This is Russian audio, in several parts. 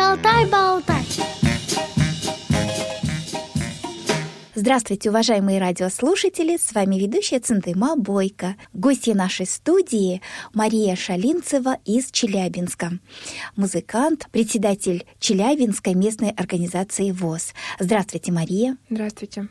Шалтай-болтай. Здравствуйте, уважаемые радиослушатели! С вами ведущая Центыма Бойко. Гости нашей студии Мария Шалинцева из Челябинска. Музыкант, председатель Челябинской местной организации ВОЗ. Здравствуйте, Мария. Здравствуйте.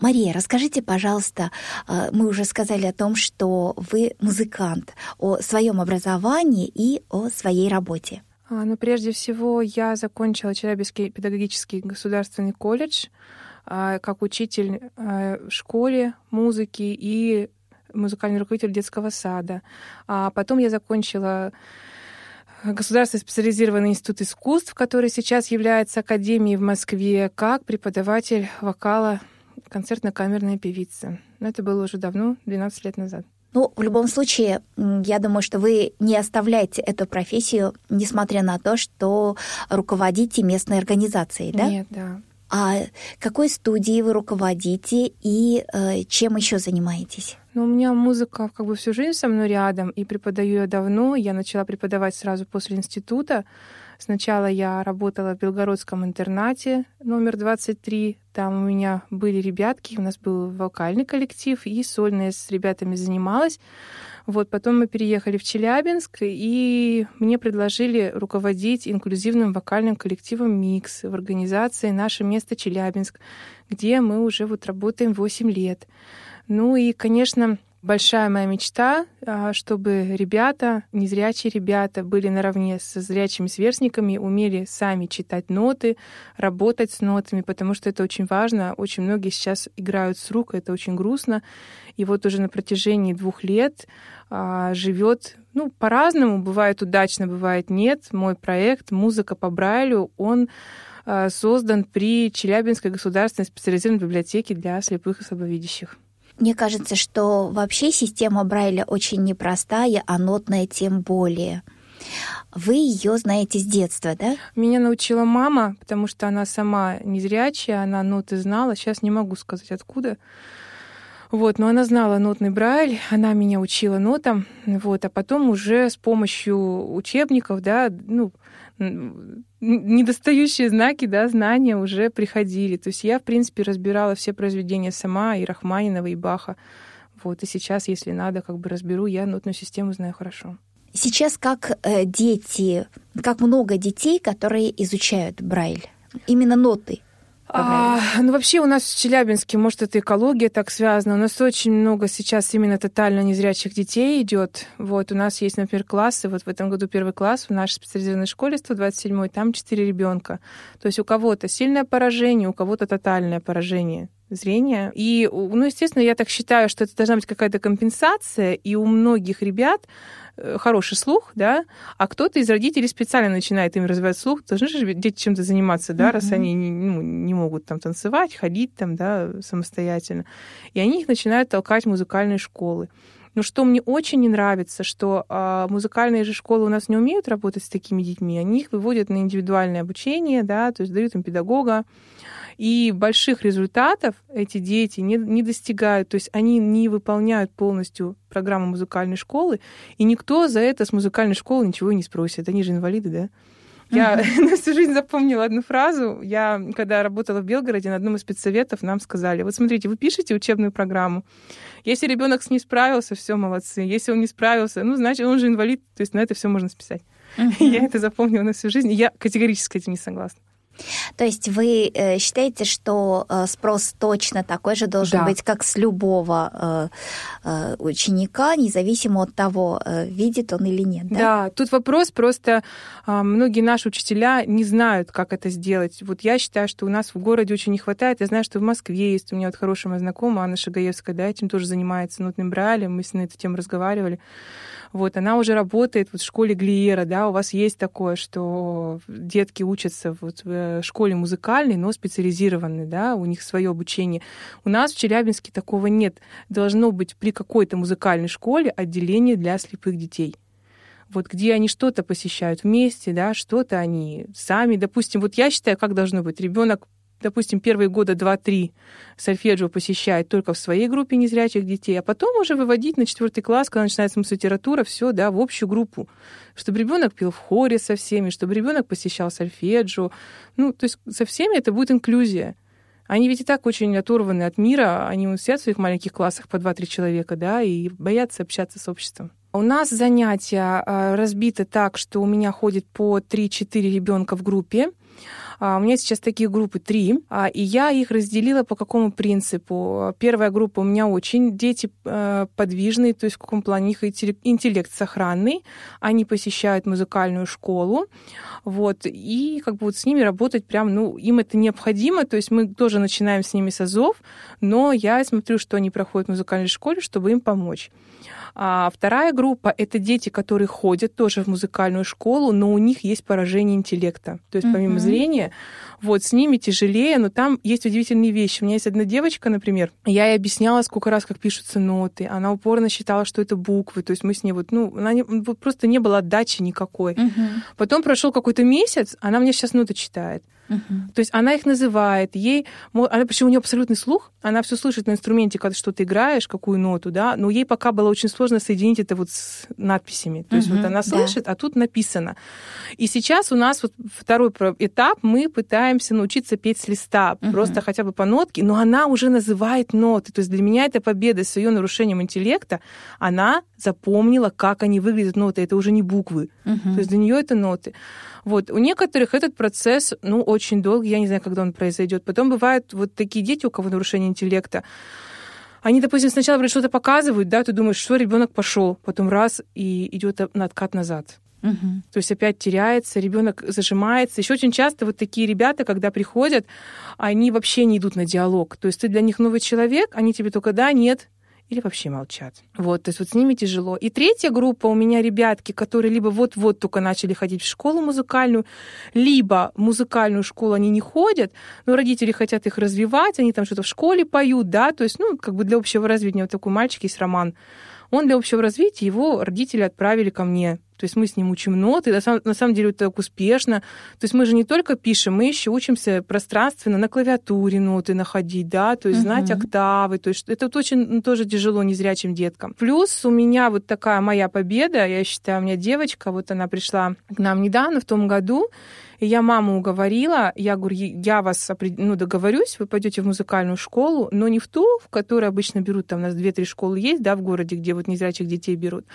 Мария, расскажите, пожалуйста, э, мы уже сказали о том, что вы музыкант, о своем образовании и о своей работе. Ну, прежде всего, я закончила Челябинский педагогический государственный колледж а, как учитель а, в школе музыки и музыкальный руководитель детского сада. А потом я закончила Государственный специализированный институт искусств, который сейчас является академией в Москве, как преподаватель вокала концертно-камерная певица. Но это было уже давно, 12 лет назад. Ну, в любом случае, я думаю, что вы не оставляете эту профессию, несмотря на то, что руководите местной организацией, да? Нет, да. А какой студией вы руководите и э, чем еще занимаетесь? Ну, у меня музыка как бы всю жизнь со мной рядом, и преподаю я давно. Я начала преподавать сразу после института. Сначала я работала в Белгородском интернате номер 23. Там у меня были ребятки, у нас был вокальный коллектив, и сольная с ребятами занималась. Вот, потом мы переехали в Челябинск, и мне предложили руководить инклюзивным вокальным коллективом «Микс» в организации «Наше место Челябинск», где мы уже вот работаем 8 лет. Ну и, конечно, большая моя мечта, а, чтобы ребята, незрячие ребята, были наравне со зрячими сверстниками, умели сами читать ноты, работать с нотами, потому что это очень важно. Очень многие сейчас играют с рук, это очень грустно. И вот уже на протяжении двух лет а, живет, ну, по-разному, бывает удачно, бывает нет. Мой проект «Музыка по Брайлю», он а, создан при Челябинской государственной специализированной библиотеке для слепых и слабовидящих. Мне кажется, что вообще система Брайля очень непростая, а нотная тем более. Вы ее знаете с детства, да? Меня научила мама, потому что она сама незрячая, она ноты знала. Сейчас не могу сказать откуда. Вот, но она знала нотный брайль, она меня учила нотам, вот, а потом уже с помощью учебников, да, ну, недостающие знаки, да, знания уже приходили. То есть я, в принципе, разбирала все произведения сама, и Рахманинова, и Баха. Вот, и сейчас, если надо, как бы разберу, я нотную систему знаю хорошо. Сейчас как э, дети, как много детей, которые изучают Брайль? Именно ноты. А, ну, вообще у нас в Челябинске, может, это экология так связана. У нас очень много сейчас именно тотально незрячих детей идет. Вот, у нас есть, например, классы. Вот в этом году первый класс в нашей специализированной школе 127-й, там 4 ребенка. То есть у кого-то сильное поражение, у кого-то тотальное поражение зрения. И, ну, естественно, я так считаю, что это должна быть какая-то компенсация, и у многих ребят Э, хороший слух, да, а кто-то из родителей специально начинает им развивать слух, должны же дети чем-то заниматься, да, mm-hmm. раз они не, ну, не могут там танцевать, ходить там, да, самостоятельно. И они их начинают толкать в музыкальные школы. Но что мне очень не нравится, что а, музыкальные же школы у нас не умеют работать с такими детьми, они их выводят на индивидуальное обучение, да, то есть дают им педагога, и больших результатов эти дети не, не достигают, то есть они не выполняют полностью программу музыкальной школы, и никто за это с музыкальной школы ничего не спросит. Они же инвалиды, да? Я на всю жизнь запомнила одну фразу. Я, когда работала в Белгороде, на одном из спецсоветов нам сказали, вот смотрите, вы пишете учебную программу. Если ребенок с ней справился, все молодцы. Если он не справился, ну, значит, он же инвалид, то есть на это все можно списать. Я это запомнила на всю жизнь, я категорически с этим не согласна. То есть вы э, считаете, что э, спрос точно такой же должен да. быть, как с любого э, ученика, независимо от того, видит он или нет? Да, да тут вопрос просто, а, многие наши учителя не знают, как это сделать. Вот я считаю, что у нас в городе очень не хватает. Я знаю, что в Москве есть, у меня вот хорошая моя знакомая Анна Шагаевская, да, этим тоже занимается нотным брайлем, мы с ней на эту тему разговаривали. Вот, она уже работает вот в школе Глиера, да, у вас есть такое, что детки учатся вот в школе музыкальной, но специализированной, да, у них свое обучение. У нас в Челябинске такого нет. Должно быть при какой-то музыкальной школе отделение для слепых детей вот где они что-то посещают вместе, да, что-то они сами, допустим, вот я считаю, как должно быть, ребенок допустим, первые года 2-3 сольфеджио посещает только в своей группе незрячих детей, а потом уже выводить на четвертый класс, когда начинается литература, все, да, в общую группу, чтобы ребенок пел в хоре со всеми, чтобы ребенок посещал сольфеджио. Ну, то есть со всеми это будет инклюзия. Они ведь и так очень оторваны от мира, они сидят в своих маленьких классах по 2-3 человека, да, и боятся общаться с обществом. У нас занятия а, разбиты так, что у меня ходит по 3-4 ребенка в группе. А, у меня сейчас такие группы три, а, и я их разделила по какому принципу. Первая группа у меня очень дети э, подвижные, то есть в каком плане их интеллект сохранный. Они посещают музыкальную школу, вот, и как бы вот с ними работать прям, ну, им это необходимо, то есть мы тоже начинаем с ними с азов, но я смотрю, что они проходят в музыкальной школе, чтобы им помочь. А вторая группа — это дети, которые ходят тоже в музыкальную школу, но у них есть поражение интеллекта. То есть mm-hmm. Зрения, вот, с ними тяжелее, но там есть удивительные вещи. У меня есть одна девочка, например, я ей объясняла, сколько раз, как пишутся ноты. Она упорно считала, что это буквы. То есть мы с ней вот, ну, она не, просто не было отдачи никакой. Mm-hmm. Потом прошел какой-то месяц, она мне сейчас ноты читает. Uh-huh. То есть она их называет, ей, она, почему у нее абсолютный слух, она все слышит на инструменте, когда что ты играешь, какую ноту, да, но ей пока было очень сложно соединить это вот с надписями. То uh-huh. есть вот она слышит, да. а тут написано. И сейчас у нас вот второй этап, мы пытаемся научиться петь с листа, uh-huh. просто хотя бы по нотке, но она уже называет ноты. То есть для меня это победа с ее нарушением интеллекта. Она запомнила, как они выглядят ноты. Это уже не буквы. Uh-huh. То есть для нее это ноты. Вот. У некоторых этот процесс, ну, очень долгий, я не знаю, когда он произойдет. Потом бывают вот такие дети, у кого нарушение интеллекта, они, допустим, сначала что-то показывают, да, ты думаешь, что ребенок пошел, потом раз и идет на откат назад. Угу. То есть опять теряется, ребенок зажимается. Еще очень часто вот такие ребята, когда приходят, они вообще не идут на диалог. То есть ты для них новый человек, они тебе только да, нет, или вообще молчат. Вот, то есть вот с ними тяжело. И третья группа у меня ребятки, которые либо вот-вот только начали ходить в школу музыкальную, либо в музыкальную школу они не ходят, но родители хотят их развивать, они там что-то в школе поют, да, то есть, ну, как бы для общего развития. Вот такой мальчик есть Роман. Он для общего развития, его родители отправили ко мне то есть мы с ним учим ноты, на самом, на самом деле это так успешно. То есть мы же не только пишем, мы еще учимся пространственно на клавиатуре ноты находить, да, то есть uh-huh. знать октавы. То есть это вот очень ну, тоже тяжело незрячим деткам. Плюс у меня вот такая моя победа, я считаю, у меня девочка, вот она пришла к нам недавно, в том году, и я маму уговорила, я говорю, я вас ну, договорюсь, вы пойдете в музыкальную школу, но не в ту, в которой обычно берут, там у нас две-три школы есть, да, в городе, где вот незрячих детей берут,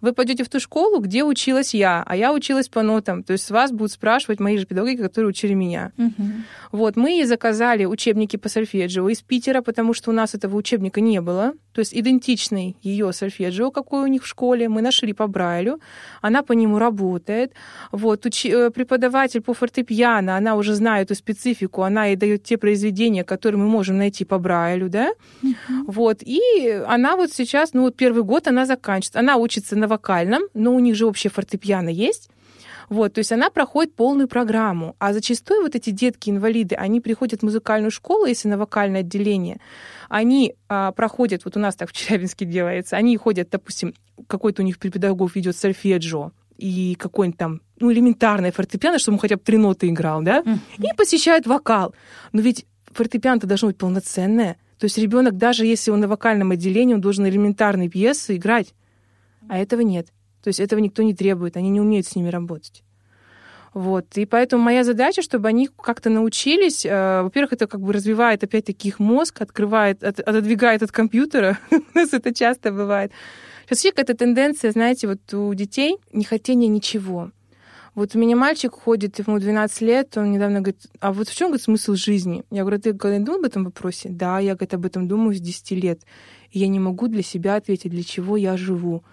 вы пойдете в ту школу, где училась я, а я училась по нотам. То есть вас будут спрашивать мои же педагоги, которые учили меня. Угу. Вот, мы ей заказали учебники по сольфеджио из Питера, потому что у нас этого учебника не было. То есть идентичный ее сольфеджио, какой у них в школе, мы нашли по Брайлю. Она по нему работает. Вот, уч... Э, преподаватель по фортепиано, она уже знает эту специфику, она ей дает те произведения, которые мы можем найти по Брайлю, да? Угу. Вот, и она вот сейчас, ну вот первый год она заканчивает. Она учится на вокальном, но у них же общее фортепиано есть. Вот, то есть она проходит полную программу. А зачастую вот эти детки-инвалиды, они приходят в музыкальную школу, если на вокальное отделение, они а, проходят, вот у нас так в Челябинске делается, они ходят, допустим, какой-то у них педагог ведет сольфеджио, и какой-нибудь там, ну, элементарное фортепиано, чтобы он хотя бы три ноты играл, да, mm-hmm. и посещают вокал. Но ведь фортепиано-то должно быть полноценное. То есть ребенок, даже если он на вокальном отделении, он должен элементарные пьесы играть. А этого нет. То есть этого никто не требует, они не умеют с ними работать. Вот. И поэтому моя задача, чтобы они как-то научились. Э, во-первых, это как бы развивает опять-таки их мозг, открывает, от, отодвигает от компьютера. У нас это часто бывает. Сейчас вообще какая-то тенденция, знаете, вот у детей нехотение ничего. Вот у меня мальчик ходит, ему 12 лет, он недавно говорит, а вот в чем говорит, смысл жизни? Я говорю, ты когда думал об этом вопросе? Да, я говорит, об этом думаю с 10 лет. И я не могу для себя ответить, для чего я живу.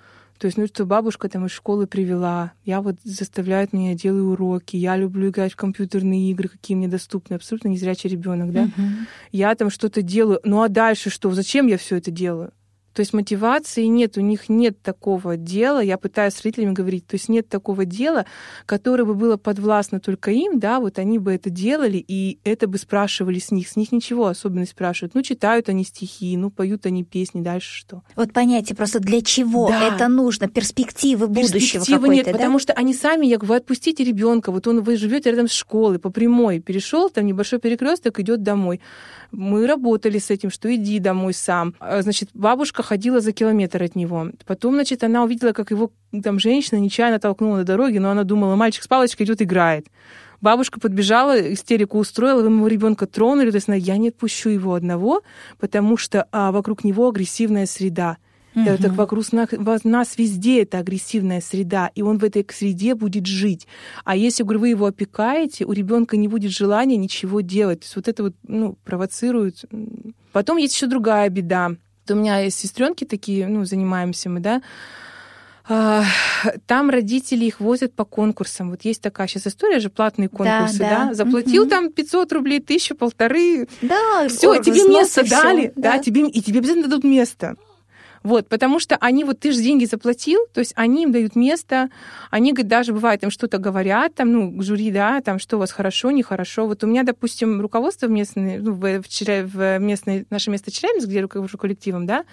То есть, ну, что бабушка там из школы привела, я вот заставляет меня, делаю уроки, я люблю играть в компьютерные игры, какие мне доступны, абсолютно незрячий ребенок, да. Uh-huh. Я там что-то делаю, ну а дальше что? Зачем я все это делаю? То есть мотивации нет, у них нет такого дела, я пытаюсь с родителями говорить, то есть нет такого дела, которое бы было подвластно только им, да, вот они бы это делали, и это бы спрашивали с них. С них ничего особенно спрашивают. Ну, читают они стихи, ну, поют они песни, дальше что? Вот понятие просто для чего да. это нужно, перспективы будущего Перспективы нет, да? потому что они сами, я говорю, вы отпустите ребенка, вот он, вы живете рядом с школой, по прямой, перешел, там небольшой перекресток, идет домой. Мы работали с этим, что иди домой сам. А, значит, бабушка ходила за километр от него. Потом, значит, она увидела, как его там женщина нечаянно толкнула на дороге, но она думала, мальчик с палочкой идет играет. Бабушка подбежала, истерику устроила, вы моего ребенка тронули, то есть она, я не отпущу его одного, потому что а, вокруг него агрессивная среда. Угу. Так вокруг нас, нас везде это агрессивная среда, и он в этой среде будет жить. А если, говорю, вы его опекаете, у ребенка не будет желания ничего делать. То есть вот это вот ну, провоцирует. Потом есть еще другая беда. Вот у меня есть сестренки такие, ну, занимаемся мы, да, а, там родители их возят по конкурсам. Вот есть такая сейчас история же, платные конкурсы, да? да? Заплатил угу. там 500 рублей, тысячу, полторы. Да, все, тебе место дали, да, да, тебе, и тебе обязательно дадут место. Вот, потому что они, вот ты же деньги заплатил, то есть они им дают место, они даже бывает им что-то говорят, там, ну, жюри, да, там, что у вас хорошо, нехорошо. Вот у меня, допустим, руководство в местной, ну, в, в местной, наше место Челябинск, где я руковожу коллективом, да,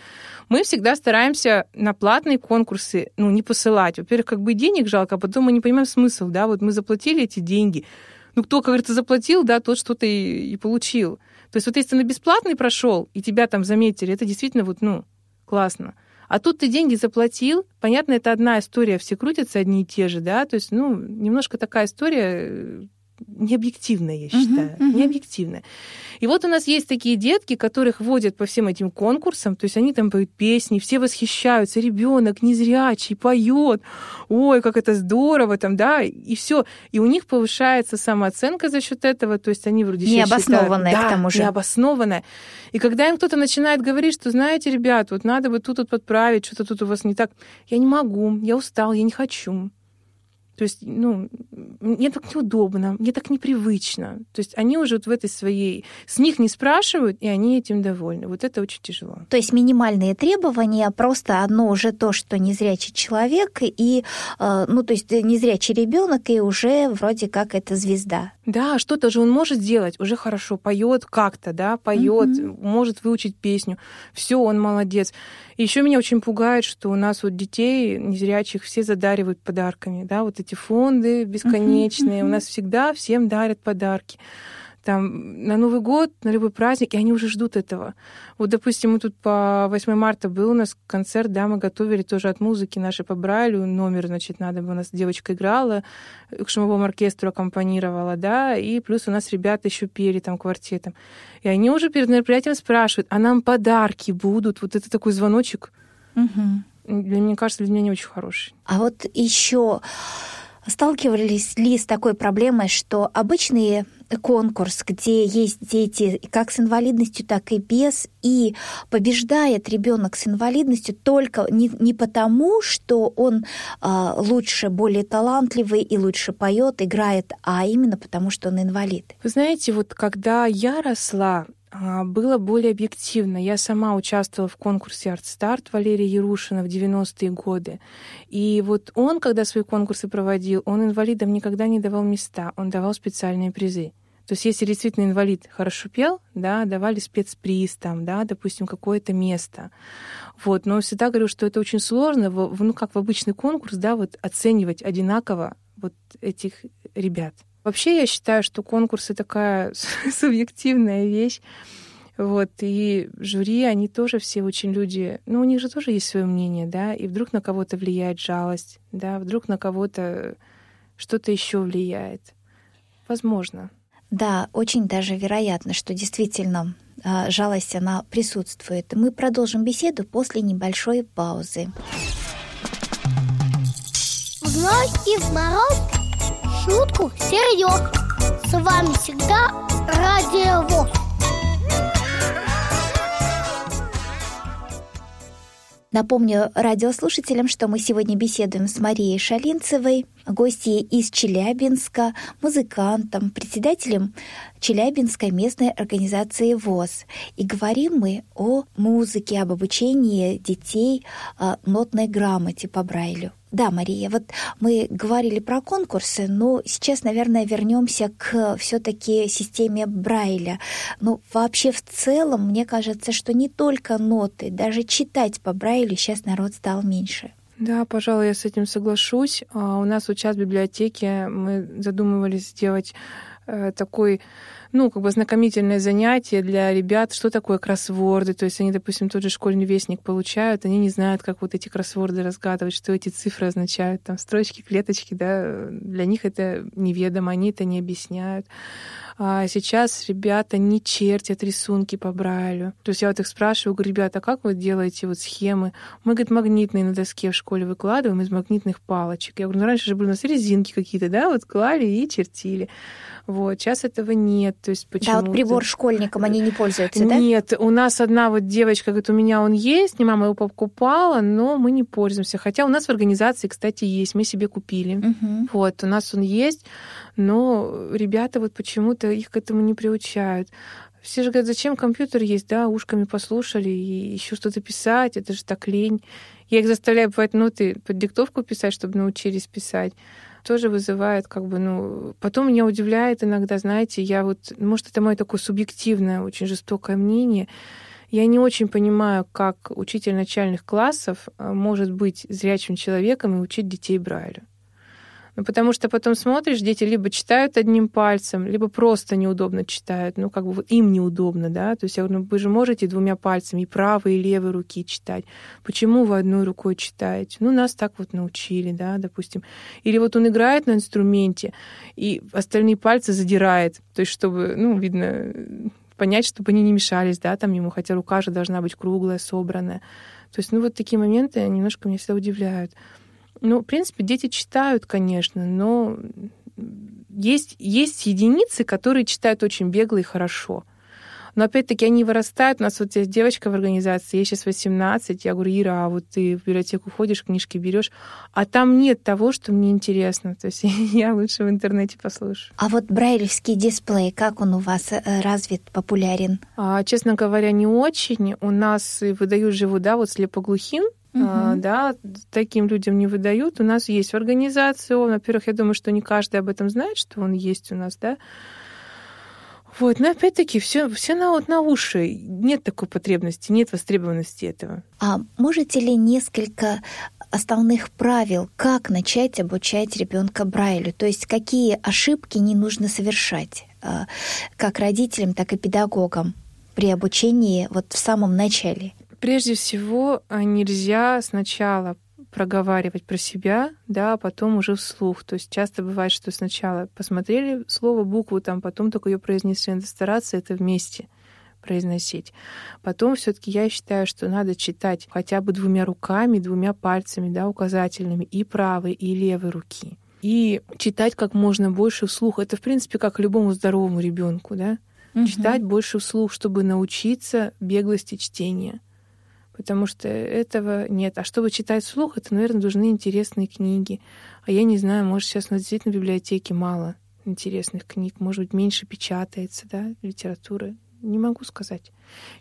мы всегда стараемся на платные конкурсы, ну, не посылать. Во-первых, как бы денег жалко, а потом мы не понимаем смысл, да, вот мы заплатили эти деньги, ну, кто, как говорится, заплатил, да, тот что-то и, и получил. То есть вот если на бесплатный прошел, и тебя там заметили, это действительно вот, ну, классно. А тут ты деньги заплатил. Понятно, это одна история, все крутятся одни и те же, да, то есть, ну, немножко такая история необъективная, я считаю, uh-huh, uh-huh. необъективная. И вот у нас есть такие детки, которых водят по всем этим конкурсам, то есть они там поют песни, все восхищаются, ребенок незрячий поет, ой, как это здорово там, да, и все, и у них повышается самооценка за счет этого, то есть они вроде необоснованная считают, к тому же, необоснованная. И когда им кто-то начинает говорить, что знаете, ребят, вот надо бы тут вот подправить, что-то тут у вас не так, я не могу, я устал, я не хочу. То есть, ну, мне так неудобно, мне так непривычно. То есть они уже вот в этой своей... С них не спрашивают, и они этим довольны. Вот это очень тяжело. То есть минимальные требования, просто одно уже то, что незрячий человек, и, э, ну, то есть незрячий ребенок, и уже вроде как это звезда. Да, что-то же он может сделать, уже хорошо, поет как-то, да, поет, mm-hmm. может выучить песню. Все, он молодец. Еще меня очень пугает, что у нас вот детей незрячих все задаривают подарками, да, вот эти фонды бесконечные. Uh-huh, uh-huh. У нас всегда всем дарят подарки там на Новый год, на любой праздник, и они уже ждут этого. Вот, допустим, мы тут по 8 марта был у нас концерт, да, мы готовили тоже от музыки нашей по Брайлю, номер, значит, надо было, у нас девочка играла, к шумовому оркестру аккомпанировала, да, и плюс у нас ребята еще пели там квартетом. И они уже перед мероприятием спрашивают, а нам подарки будут? Вот это такой звоночек. Угу. Для меня кажется, для меня не очень хороший. А вот еще сталкивались ли с такой проблемой, что обычные конкурс, где есть дети как с инвалидностью, так и без, и побеждает ребенок с инвалидностью только не, не потому, что он э, лучше, более талантливый и лучше поет, играет, а именно потому, что он инвалид. Вы знаете, вот когда я росла, было более объективно. Я сама участвовала в конкурсе «Артстарт» Валерия Ярушина в 90-е годы. И вот он, когда свои конкурсы проводил, он инвалидам никогда не давал места, он давал специальные призы. То есть если действительно инвалид хорошо пел, да, давали спецприз там, да, допустим, какое-то место. Вот. Но всегда говорю, что это очень сложно, ну, как в обычный конкурс, да, вот оценивать одинаково вот этих ребят. Вообще я считаю, что конкурсы такая субъективная вещь. Вот, и жюри, они тоже все очень люди, ну, у них же тоже есть свое мнение, да, и вдруг на кого-то влияет жалость, да, вдруг на кого-то что-то еще влияет. Возможно. Да, очень даже вероятно, что действительно а, жалость, она присутствует. Мы продолжим беседу после небольшой паузы. В ночь и в мороз шутку серьез. С вами всегда Радио ВОЗ. Напомню радиослушателям, что мы сегодня беседуем с Марией Шалинцевой, гостьей из Челябинска, музыкантом, председателем Челябинской местной организации ВОЗ. И говорим мы о музыке, об обучении детей а, нотной грамоте по Брайлю. Да, Мария, вот мы говорили про конкурсы, но сейчас, наверное, вернемся к все-таки системе Брайля. Ну, вообще в целом, мне кажется, что не только ноты, даже читать по Брайлю сейчас народ стал меньше. Да, пожалуй, я с этим соглашусь. А у нас сейчас в библиотеке мы задумывались сделать э, такой ну, как бы знакомительное занятие для ребят, что такое кроссворды. То есть они, допустим, тот же школьный вестник получают, они не знают, как вот эти кроссворды разгадывать, что эти цифры означают, там, строчки, клеточки, да, для них это неведомо, они это не объясняют. А сейчас ребята не чертят рисунки по Брайлю. То есть я вот их спрашиваю, говорю, ребята, а как вы делаете вот схемы? Мы, говорит, магнитные на доске в школе выкладываем из магнитных палочек. Я говорю, ну раньше же были у нас резинки какие-то, да, вот клали и чертили. Вот, сейчас этого нет. То есть почему Да, вот прибор школьникам они не пользуются, да? Нет, у нас одна вот девочка говорит, у меня он есть, не мама его покупала, но мы не пользуемся. Хотя у нас в организации, кстати, есть, мы себе купили. Угу. Вот, у нас он есть, но ребята вот почему-то их к этому не приучают. Все же говорят, зачем компьютер есть, да, ушками послушали и еще что-то писать, это же так лень. Я их заставляю, бывает, ноты под диктовку писать, чтобы научились писать тоже вызывает как бы, ну... Потом меня удивляет иногда, знаете, я вот... Может, это мое такое субъективное, очень жестокое мнение. Я не очень понимаю, как учитель начальных классов э, может быть зрячим человеком и учить детей Брайлю. Ну, потому что потом смотришь, дети либо читают одним пальцем, либо просто неудобно читают. Ну, как бы им неудобно, да. То есть я говорю, ну, вы же можете двумя пальцами и правой, и левой руки читать. Почему вы одной рукой читаете? Ну, нас так вот научили, да, допустим. Или вот он играет на инструменте, и остальные пальцы задирает. То есть чтобы, ну, видно, понять, чтобы они не мешались, да, там ему, хотя рука же должна быть круглая, собранная. То есть, ну, вот такие моменты немножко меня всегда удивляют. Ну, в принципе, дети читают, конечно, но есть, есть единицы, которые читают очень бегло и хорошо. Но опять-таки они вырастают. У нас вот есть девочка в организации, ей сейчас 18. Я говорю, Ира, а вот ты в библиотеку ходишь, книжки берешь, а там нет того, что мне интересно. То есть я лучше в интернете послушаю. А вот брайлевский дисплей, как он у вас э, развит, популярен? А, честно говоря, не очень. У нас выдают живу, да, вот слепоглухим, Uh-huh. да, таким людям не выдают. У нас есть в организации он. Во-первых, я думаю, что не каждый об этом знает, что он есть у нас, да. Вот, но опять-таки все, все на, вот, на уши. Нет такой потребности, нет востребованности этого. А можете ли несколько основных правил, как начать обучать ребенка Брайлю? То есть какие ошибки не нужно совершать, а, как родителям, так и педагогам при обучении вот в самом начале? Прежде всего, а, нельзя сначала проговаривать про себя, да, а потом уже вслух. То есть часто бывает, что сначала посмотрели слово, букву, там, потом только ее произнесли. Надо стараться это вместе произносить. Потом все-таки я считаю, что надо читать хотя бы двумя руками, двумя пальцами, да, указательными, и правой, и левой руки. И читать как можно больше вслух. Это, в принципе, как любому здоровому ребенку, да. Угу. Читать больше вслух, чтобы научиться беглости чтения потому что этого нет. А чтобы читать вслух, это, наверное, нужны интересные книги. А я не знаю, может, сейчас у нас действительно в библиотеке мало интересных книг, может быть, меньше печатается, да, литературы. Не могу сказать.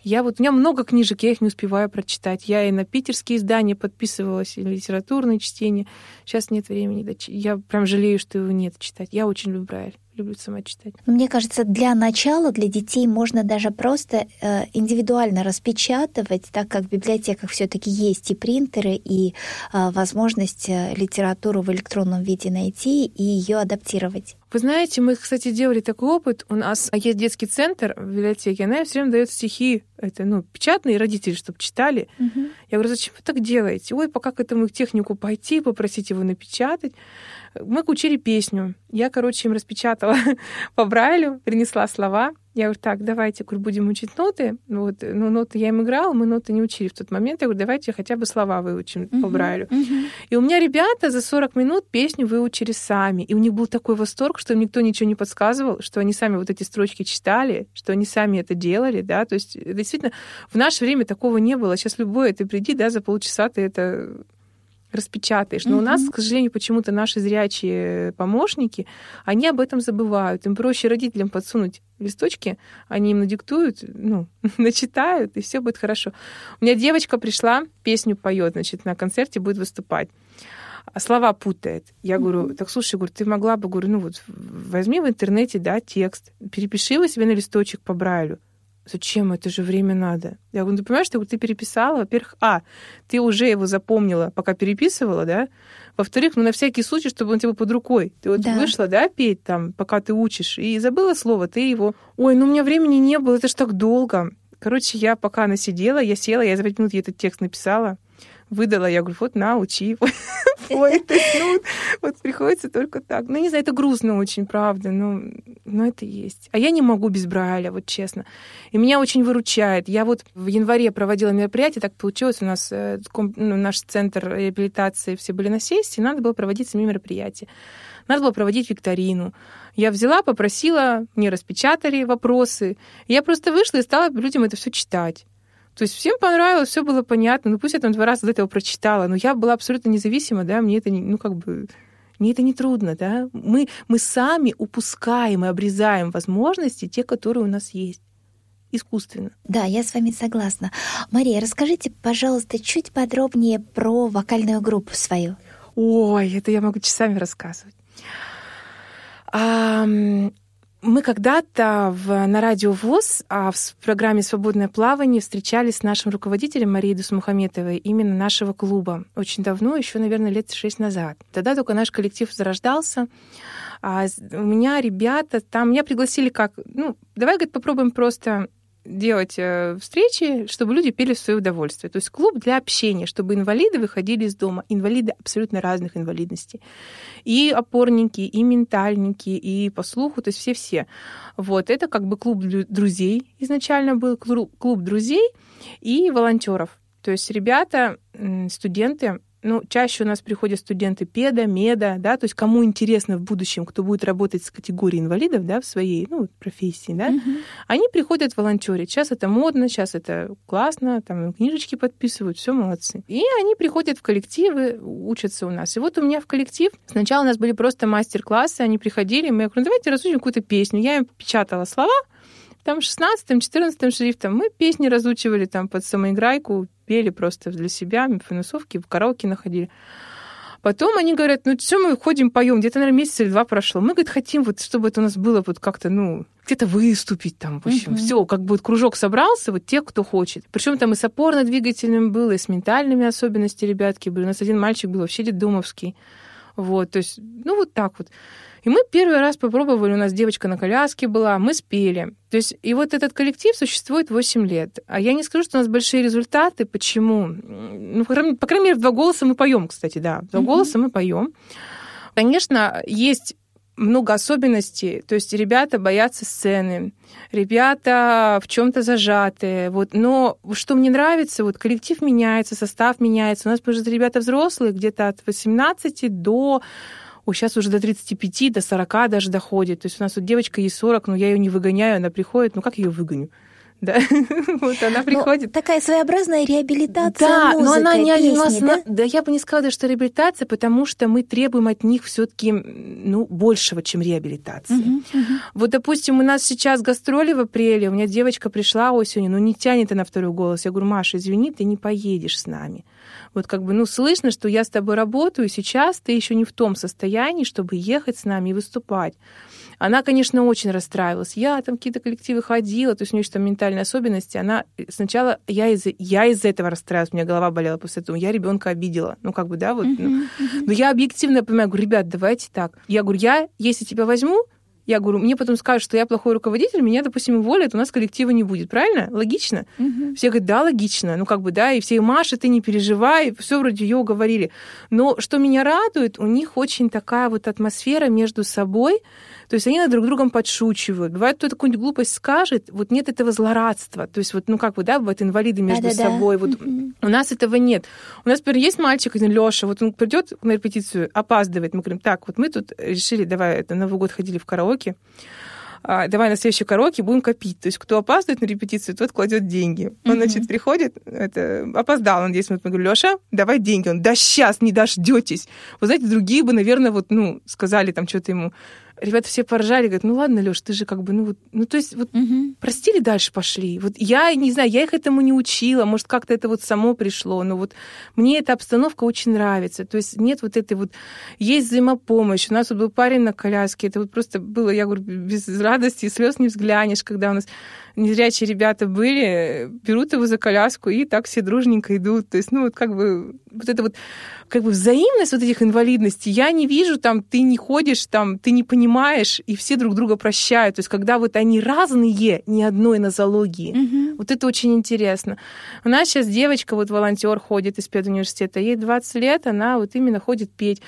Я вот, у меня много книжек, я их не успеваю прочитать. Я и на питерские издания подписывалась, и на литературные чтения. Сейчас нет времени. Я прям жалею, что его нет читать. Я очень люблю Брайль люблю сама читать. Мне кажется, для начала для детей можно даже просто э, индивидуально распечатывать, так как в библиотеках все-таки есть и принтеры, и э, возможность э, литературу в электронном виде найти и ее адаптировать. Вы знаете, мы, кстати, делали такой опыт. У нас есть детский центр в библиотеке, она все время дает стихи, это, ну, печатные родители, чтобы читали. Угу. Я говорю, зачем вы так делаете? Ой, пока к этому технику пойти, попросить его напечатать. Мы учили песню. Я, короче, им распечатала по Брайлю, принесла слова. Я говорю, так, давайте, говорю, будем учить ноты. Вот, ну, ноты я им играла, мы ноты не учили в тот момент. Я говорю, давайте хотя бы слова выучим uh-huh, по Брайлю. Uh-huh. И у меня ребята за 40 минут песню выучили сами. И у них был такой восторг, что им никто ничего не подсказывал, что они сами вот эти строчки читали, что они сами это делали, да. То есть, действительно, в наше время такого не было. Сейчас любое, ты приди, да, за полчаса ты это распечатаешь. Но mm-hmm. у нас, к сожалению, почему-то наши зрячие помощники, они об этом забывают. Им проще родителям подсунуть листочки, они им надиктуют, ну, начитают, и все будет хорошо. У меня девочка пришла, песню поет, значит, на концерте будет выступать. А слова путает. Я говорю, так слушай, говорю, ты могла бы, говорю, ну вот возьми в интернете, да, текст, перепиши его себе на листочек по Брайлю. Зачем? Это же время надо. Я говорю, «Ну, ты понимаешь, что ты переписала? Во-первых, а, ты уже его запомнила, пока переписывала, да? Во-вторых, ну на всякий случай, чтобы он тебе под рукой. Ты вот да. вышла, да, петь там, пока ты учишь, и забыла слово, ты его... Ой, ну у меня времени не было, это ж так долго. Короче, я пока она сидела, я села, я за пять минут ей этот текст написала выдала, я говорю, вот на, учи. Ой, то есть, ну, вот приходится только так. Ну, не знаю, это грустно очень, правда, но, но это есть. А я не могу без Брайля, вот честно. И меня очень выручает. Я вот в январе проводила мероприятие, так получилось, у нас э, ну, наш центр реабилитации все были на сессии, надо было проводить сами мероприятия. Надо было проводить викторину. Я взяла, попросила, мне распечатали вопросы. Я просто вышла и стала людям это все читать. То есть всем понравилось, все было понятно. Ну пусть я там два раза до этого прочитала, но я была абсолютно независима, да, мне это, не, ну как бы, мне это не трудно, да. Мы, мы сами упускаем и обрезаем возможности, те, которые у нас есть искусственно. Да, я с вами согласна. Мария, расскажите, пожалуйста, чуть подробнее про вокальную группу свою. Ой, это я могу часами рассказывать. Мы когда-то в, на радио ВОЗ а в программе «Свободное плавание» встречались с нашим руководителем Марией Дусмухаметовой именно нашего клуба. Очень давно, еще, наверное, лет шесть назад. Тогда только наш коллектив зарождался. А у меня ребята там... Меня пригласили как... Ну, давай, говорит, попробуем просто делать э, встречи, чтобы люди пели в свое удовольствие. То есть клуб для общения, чтобы инвалиды выходили из дома. Инвалиды абсолютно разных инвалидностей. И опорники, и ментальники, и по слуху, то есть все-все. Вот, это как бы клуб друзей изначально был, клуб друзей и волонтеров. То есть ребята, студенты, ну, чаще у нас приходят студенты педа, меда, да, то есть кому интересно в будущем, кто будет работать с категорией инвалидов, да, в своей, ну, профессии, да, угу. они приходят волонтерить. Сейчас это модно, сейчас это классно, там книжечки подписывают, все молодцы. И они приходят в коллективы, учатся у нас. И вот у меня в коллектив, сначала у нас были просто мастер-классы, они приходили, мы, говорю, давайте разучим какую-то песню. Я им печатала слова, там 16-14 шрифтом мы песни разучивали там под самоиграйку, пели просто для себя, финусовки, в караоке находили. Потом они говорят, ну что мы ходим, поем, где-то, наверное, месяц или два прошло. Мы, говорит, хотим, вот, чтобы это у нас было вот как-то, ну, где-то выступить там, в общем, uh-huh. все, как бы вот кружок собрался, вот те, кто хочет. Причем там и с опорно-двигательным было, и с ментальными особенностями ребятки были. У нас один мальчик был вообще детдомовский. Вот, то есть, ну, вот так вот. И мы первый раз попробовали, у нас девочка на коляске была, мы спели. То есть, и вот этот коллектив существует 8 лет. А я не скажу, что у нас большие результаты. Почему? Ну, по крайней мере, в два голоса мы поем, кстати, да. В два mm-hmm. голоса мы поем. Конечно, есть много особенностей. То есть ребята боятся сцены, ребята в чем-то зажатые. Вот. Но что мне нравится, вот коллектив меняется, состав меняется. У нас, потому ребята взрослые, где-то от 18 до Ой, сейчас уже до 35, до 40 даже доходит. То есть у нас вот девочка ей 40, но я ее не выгоняю, она приходит, ну как я ее выгоню? Да, вот она ну, приходит. Ну, такая своеобразная реабилитация Да, музыкой, но она не песни, нас, да? да, я бы не сказала, что реабилитация, потому что мы требуем от них все-таки ну большего, чем реабилитация. Uh-huh, uh-huh. Вот, допустим, у нас сейчас гастроли в апреле, у меня девочка пришла осенью, ну не тянет она второй голос. Я говорю, Маша, извини, ты не поедешь с нами вот как бы, ну, слышно, что я с тобой работаю, сейчас ты еще не в том состоянии, чтобы ехать с нами и выступать. Она, конечно, очень расстраивалась. Я там какие-то коллективы ходила, то есть у нее там ментальные особенности. Она сначала я из я из этого расстраивалась, у меня голова болела после этого. Я ребенка обидела, ну как бы да вот. Uh-huh, ну. uh-huh. Но я объективно понимаю, говорю, ребят, давайте так. Я говорю, я если тебя возьму, я говорю, мне потом скажут, что я плохой руководитель, меня, допустим, уволят, у нас коллектива не будет, правильно? Логично? Мгм. Все говорят, да, логично. Ну, как бы, да, и все, Маша, ты не переживай, все вроде ее уговорили. Но что меня радует, у них очень такая вот атмосфера между собой, то есть они над друг другом подшучивают. Бывает, кто-то какую-нибудь глупость скажет, вот нет этого злорадства. То есть вот, ну, как бы, да, бывают инвалиды между Да-да-да. собой. Вот у нас этого нет. У нас, например, есть мальчик, один Леша, вот он придет на репетицию, опаздывает. Мы говорим, так, вот мы тут решили, давай, это, на Новый год ходили в караоке, а, давай на следующий караоке будем копить. То есть кто опаздывает на репетицию, тот кладет деньги. Он, Мгм. значит, приходит, это, опоздал он 10 минут, мы говорим, Леша, давай деньги. Он, да сейчас, не дождетесь. Вы знаете, другие бы, наверное, вот, ну, сказали там что-то ему. Ребята все поржали, говорят, ну ладно, Леш, ты же как бы, ну вот, ну то есть вот Мгм. простили, дальше пошли. Вот я не знаю, я их этому не учила, может, как-то это вот само пришло, но вот мне эта обстановка очень нравится. То есть нет вот этой вот... Есть взаимопомощь. У нас вот был парень на коляске, это вот просто было, я говорю, без радости и слез не взглянешь, когда у нас незрячие ребята были, берут его за коляску и так все дружненько идут. То есть, ну, вот как бы вот это вот как бы взаимность вот этих инвалидностей, я не вижу там, ты не ходишь там, ты не понимаешь, и все друг друга прощают. То есть, когда вот они разные, ни одной нозологии. Мгм. Вот это очень интересно. У нас сейчас девочка, вот волонтер ходит из педуниверситета, ей 20 лет, она вот именно ходит петь.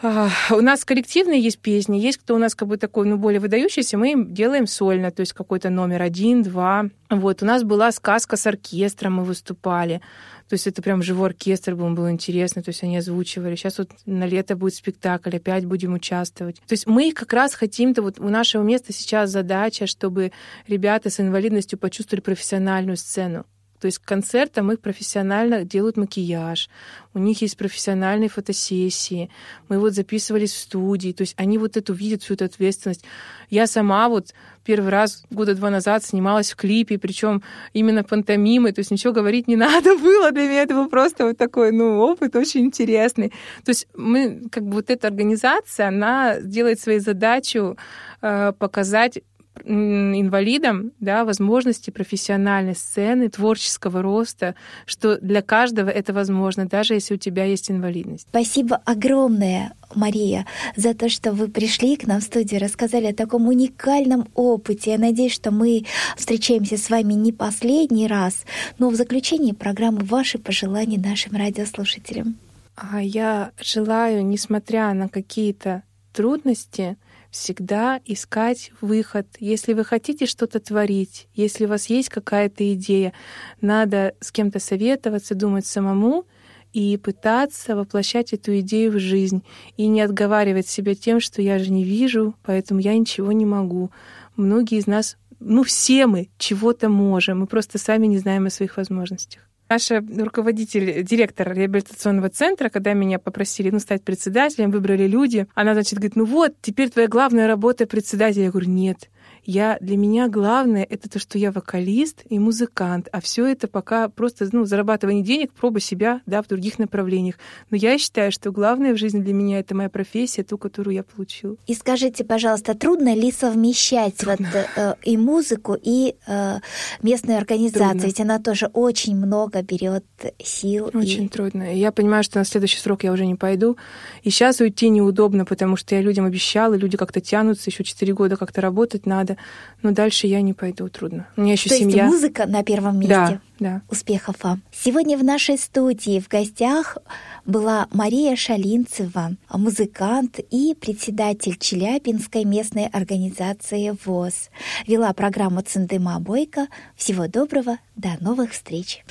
А, У нас коллективные есть песни, есть кто у нас как бы такой, ну, более выдающийся, мы делаем сольно, то есть какой-то номер один, два. Вот, у нас была сказка с оркестром, мы выступали. То есть это прям живой оркестр был, было интересно, то есть они озвучивали. Сейчас вот на лето будет спектакль, опять будем участвовать. То есть мы как раз хотим-то, вот у нашего места сейчас задача, чтобы ребята с инвалидностью почувствовали профессиональную сцену. То есть к концертам их профессионально делают макияж, у них есть профессиональные фотосессии, мы вот записывались в студии, то есть они вот эту видят, всю эту ответственность. Я сама вот первый раз года два назад снималась в клипе, причем именно пантомимой, то есть ничего говорить не надо было, для меня это был просто вот такой, ну, опыт очень интересный. То есть мы, как бы вот эта организация, она делает своей задачу э, показать инвалидам да, возможности профессиональной сцены, творческого роста, что для каждого это возможно, даже если у тебя есть инвалидность. Спасибо огромное, Мария, за то, что вы пришли к нам в студию, рассказали о таком уникальном опыте. Я надеюсь, что мы встречаемся с вами не последний раз, но в заключении программы ваши пожелания нашим радиослушателям. А я желаю, несмотря на какие-то трудности, всегда искать выход. Если вы хотите что-то творить, если у вас есть какая-то идея, надо с кем-то советоваться, думать самому и пытаться воплощать эту идею в жизнь. И не отговаривать себя тем, что я же не вижу, поэтому я ничего не могу. Многие из нас, ну все мы чего-то можем, мы просто сами не знаем о своих возможностях. Наша руководитель, директор реабилитационного центра, когда меня попросили ну, стать председателем, выбрали люди, она, значит, говорит, ну вот, теперь твоя главная работа председателя. Я говорю, нет, я, для меня главное это то, что я вокалист и музыкант, а все это пока просто ну, зарабатывание денег, проба себя да, в других направлениях. Но я считаю, что главное в жизни для меня это моя профессия, ту, которую я получила. И скажите, пожалуйста, трудно ли совмещать Трудно. Вот, э, и музыку, и э, местную организацию? Трудно. Ведь она тоже очень много берет сил. Очень и... трудно. Я понимаю, что на следующий срок я уже не пойду. И сейчас уйти неудобно, потому что я людям обещала, люди как-то тянутся, еще 4 года как-то работать надо. Но дальше я не пойду, трудно. У меня еще То семья. есть музыка на первом месте. Да, да. Успехов вам. Сегодня в нашей студии в гостях была Мария Шалинцева, музыкант и председатель Челябинской местной организации ВОЗ. Вела программу Циндыма Бойко. Всего доброго, до новых встреч.